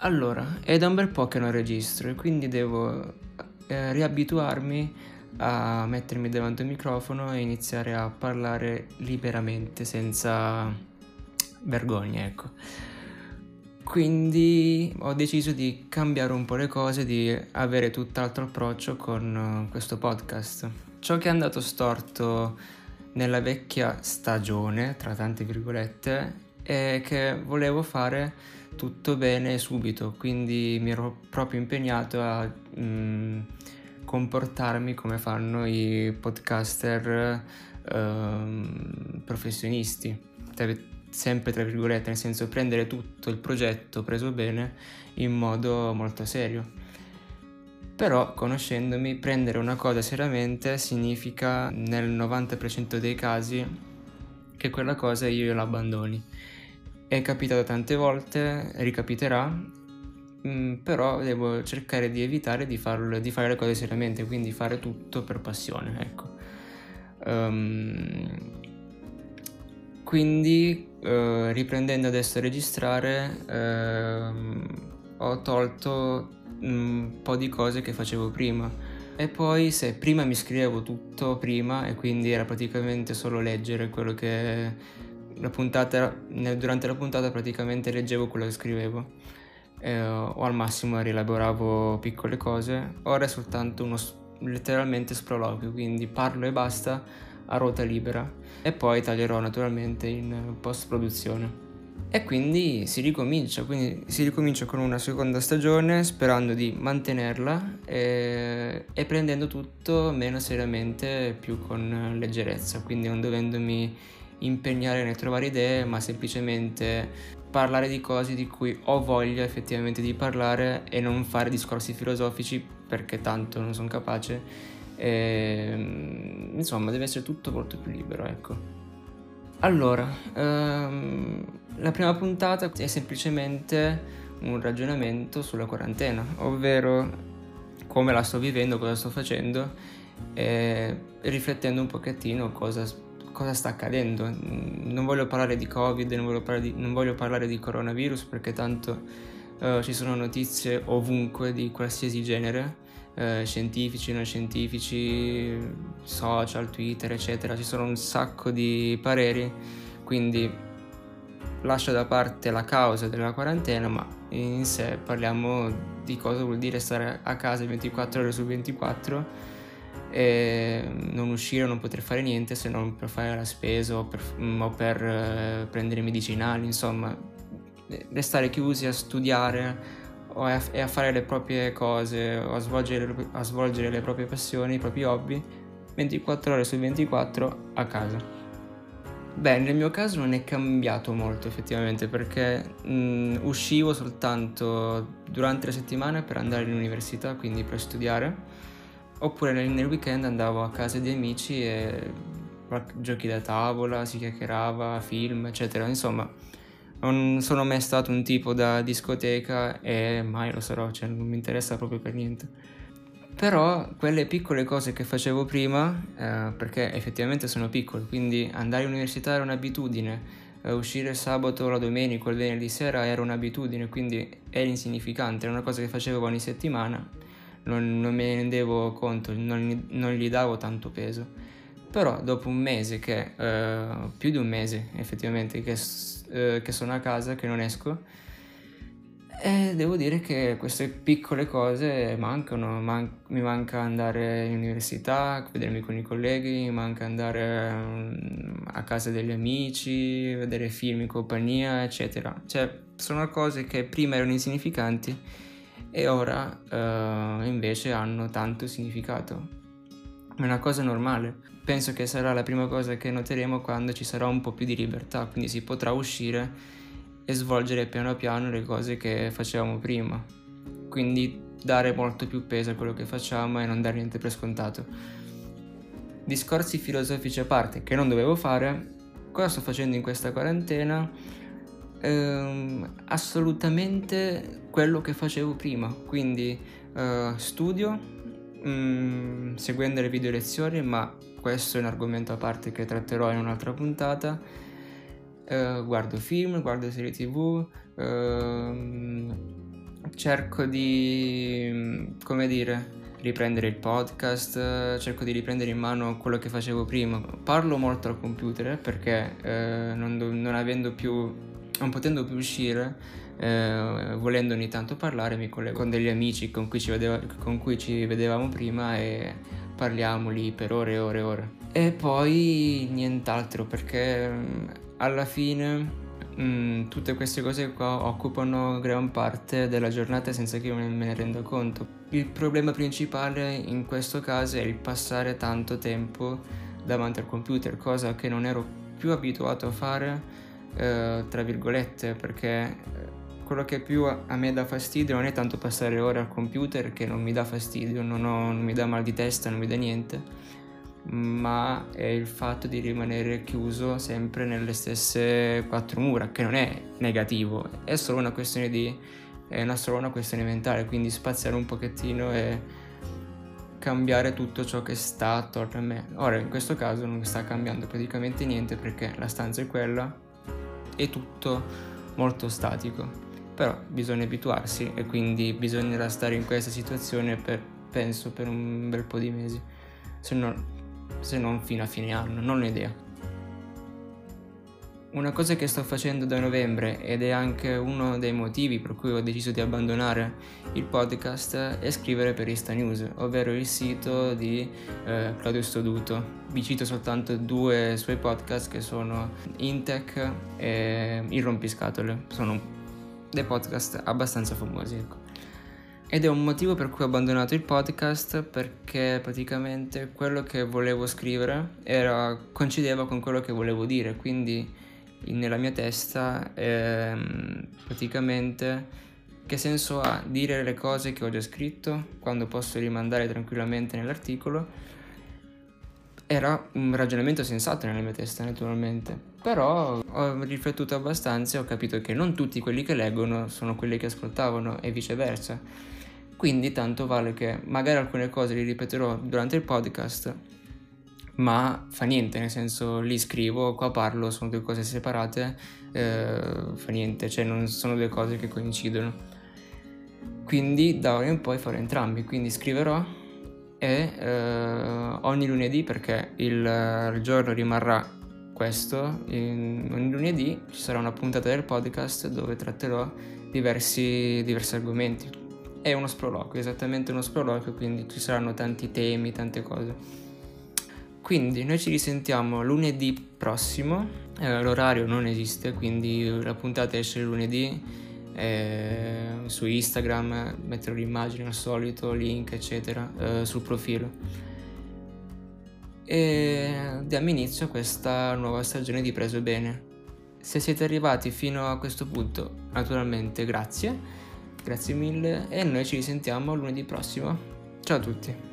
Allora, è da un bel po' che non registro e quindi devo eh, riabituarmi a mettermi davanti al microfono e iniziare a parlare liberamente, senza vergogna, ecco. Quindi ho deciso di cambiare un po' le cose, di avere tutt'altro approccio con uh, questo podcast. Ciò che è andato storto nella vecchia stagione, tra tante virgolette, è che volevo fare tutto bene subito, quindi mi ero proprio impegnato a mh, mm, comportarmi come fanno i podcaster uh, professionisti, sempre tra virgolette, nel senso prendere tutto il progetto preso bene in modo molto serio. Però conoscendomi, prendere una cosa seriamente significa nel 90% dei casi che quella cosa io la abbandoni è capitato tante volte, ricapiterà, mm, però devo cercare di evitare di, farlo, di, fare le cose seriamente, quindi fare tutto per passione, ecco. Um, quindi, uh, riprendendo adesso a registrare, uh, ho tolto un po' di cose che facevo prima. E poi se prima mi scrivevo tutto prima e quindi era praticamente solo leggere quello che la puntata, durante la puntata praticamente leggevo quello che scrivevo eh, o al massimo rielaboravo piccole cose. Ora è soltanto uno letteralmente sproloquio, quindi parlo e basta a ruota libera e poi taglierò naturalmente in post produzione. E quindi si ricomincia, quindi si ricomincia con una seconda stagione sperando di mantenerla e, e prendendo tutto meno seriamente, più con leggerezza, quindi non dovendomi impegnare nel trovare idee, ma semplicemente parlare di cose di cui ho voglia effettivamente di parlare e non fare discorsi filosofici perché tanto non sono capace. E, ehm, insomma, deve essere tutto molto più libero, ecco. Allora, um, la prima puntata è semplicemente un ragionamento sulla quarantena, ovvero come la sto vivendo, cosa sto facendo e riflettendo un pochettino cosa cosa sta accadendo. Non voglio parlare di Covid, non voglio parlare di, voglio parlare di coronavirus perché tanto uh, ci sono notizie ovunque di qualsiasi genere, uh, scientifici, non scientifici, social, Twitter, eccetera. Ci sono un sacco di pareri, quindi lascio da parte la causa della quarantena, ma in sé parliamo di cosa vuol dire stare a casa 24 ore su 24 e non uscire, non poter fare niente se non per fare la spesa o per, mm, o per eh, prendere medicinali, insomma, restare chiusi a studiare o a, e a fare le proprie cose o a svolgere, a svolgere le proprie passioni, i propri hobby 24 ore su 24 a casa. Beh, nel mio caso non è cambiato molto effettivamente perché mh, mm, uscivo soltanto durante la settimana per andare all'università, quindi per studiare Oppure nel, nel weekend andavo a casa di amici e giochi da tavola, si chiacchierava, film, eccetera. Insomma, non sono mai stato un tipo da discoteca e mai lo sarò, cioè non mi interessa proprio per niente. Però quelle piccole cose che facevo prima, eh, perché effettivamente sono piccole, quindi andare all'università era un'abitudine, eh, uscire sabato, la domenica il venerdì sera era un'abitudine, quindi era insignificante, era una cosa che facevo ogni settimana non, non me rendevo conto, non, non, gli davo tanto peso. Però dopo un mese che, uh, più di un mese effettivamente, che, uh, che, sono a casa, che non esco, e devo dire che queste piccole cose mancano, Man- mi manca andare in università, vedermi con i colleghi, mi manca andare um, a casa degli amici, vedere film in compagnia, eccetera. Cioè, sono cose che prima erano insignificanti e ora uh, invece hanno tanto significato. È una cosa normale. Penso che sarà la prima cosa che noteremo quando ci sarà un po' più di libertà, quindi si potrà uscire e svolgere piano piano le cose che facevamo prima. Quindi dare molto più peso a quello che facciamo e non dare niente per scontato. Discorsi filosofici a parte che non dovevo fare, cosa sto facendo in questa quarantena? Ehm, assolutamente quello che facevo prima, quindi eh, studio mh, mm, seguendo le video lezioni, ma questo è un argomento a parte che tratterò in un'altra puntata. Eh, guardo film, guardo serie tv, ehm, cerco di, come dire, riprendere il podcast, cerco di riprendere in mano quello che facevo prima. Parlo molto al computer perché eh, non, non, avendo più, non potendo più uscire, eh, volendo ogni tanto parlare, mi collego con degli amici con cui ci, vedeva, con cui ci vedevamo prima e parliamo lì per ore e ore e ore. E poi nient'altro perché mm, alla fine Mm, tutte queste cose qua occupano gran parte della giornata senza che io me ne renda conto. Il problema principale in questo caso è il passare tanto tempo davanti al computer, cosa che non ero più abituato a fare, eh, tra virgolette, perché eh, quello che più a me dà fastidio non è tanto passare ore al computer che non mi dà fastidio, non, ho, non mi dà mal di testa, non mi dà niente ma è il fatto di rimanere chiuso sempre nelle stesse quattro mura, che non è negativo, è solo una questione di è una, solo una questione mentale, quindi spaziare un pochettino e cambiare tutto ciò che sta attorno a me. Ora, in questo caso non sta cambiando praticamente niente perché la stanza è quella, è tutto molto statico. Però bisogna abituarsi e quindi bisognerà stare in questa situazione per, penso, per un bel po' di mesi. Se no se non fino a fine anno, non ho idea. Una cosa che sto facendo da novembre ed è anche uno dei motivi per cui ho deciso di abbandonare il podcast è scrivere per Insta News, ovvero il sito di eh, Claudio Stoduto. Vi cito soltanto due suoi podcast che sono Intech e Il Rompiscatole, sono dei podcast abbastanza famosi. Ecco. Ed è un motivo per cui ho abbandonato il podcast perché praticamente quello che volevo scrivere era, coincideva con quello che volevo dire, quindi nella mia testa ehm, praticamente che senso ha dire le cose che ho già scritto quando posso rimandare tranquillamente nell'articolo? Era un ragionamento sensato nella mia testa naturalmente. Però ho riflettuto abbastanza e ho capito che non tutti quelli che leggono sono quelli che ascoltavano e viceversa. Quindi tanto vale che magari alcune cose le ripeterò durante il podcast, ma fa niente, nel senso lì scrivo, qua parlo, sono due cose separate, eh, fa niente, cioè non sono due cose che coincidono. Quindi da ora in poi farò entrambi, quindi scriverò e eh, ogni lunedì perché il, il, giorno rimarrà questo, in, ogni lunedì ci sarà una puntata del podcast dove tratterò diversi, diversi argomenti, è uno sproloquio, esattamente uno sproloquio, quindi ci saranno tanti temi, tante cose. Quindi noi ci risentiamo lunedì prossimo, eh, l'orario non esiste, quindi la puntata esce lunedì, eh, su Instagram metterò l'immagine al solito, link eccetera, eh, sul profilo. E diamo inizio a questa nuova stagione di Preso Bene. Se siete arrivati fino a questo punto, naturalmente grazie Grazie mille e noi ci risentiamo lunedì prossimo. Ciao a tutti.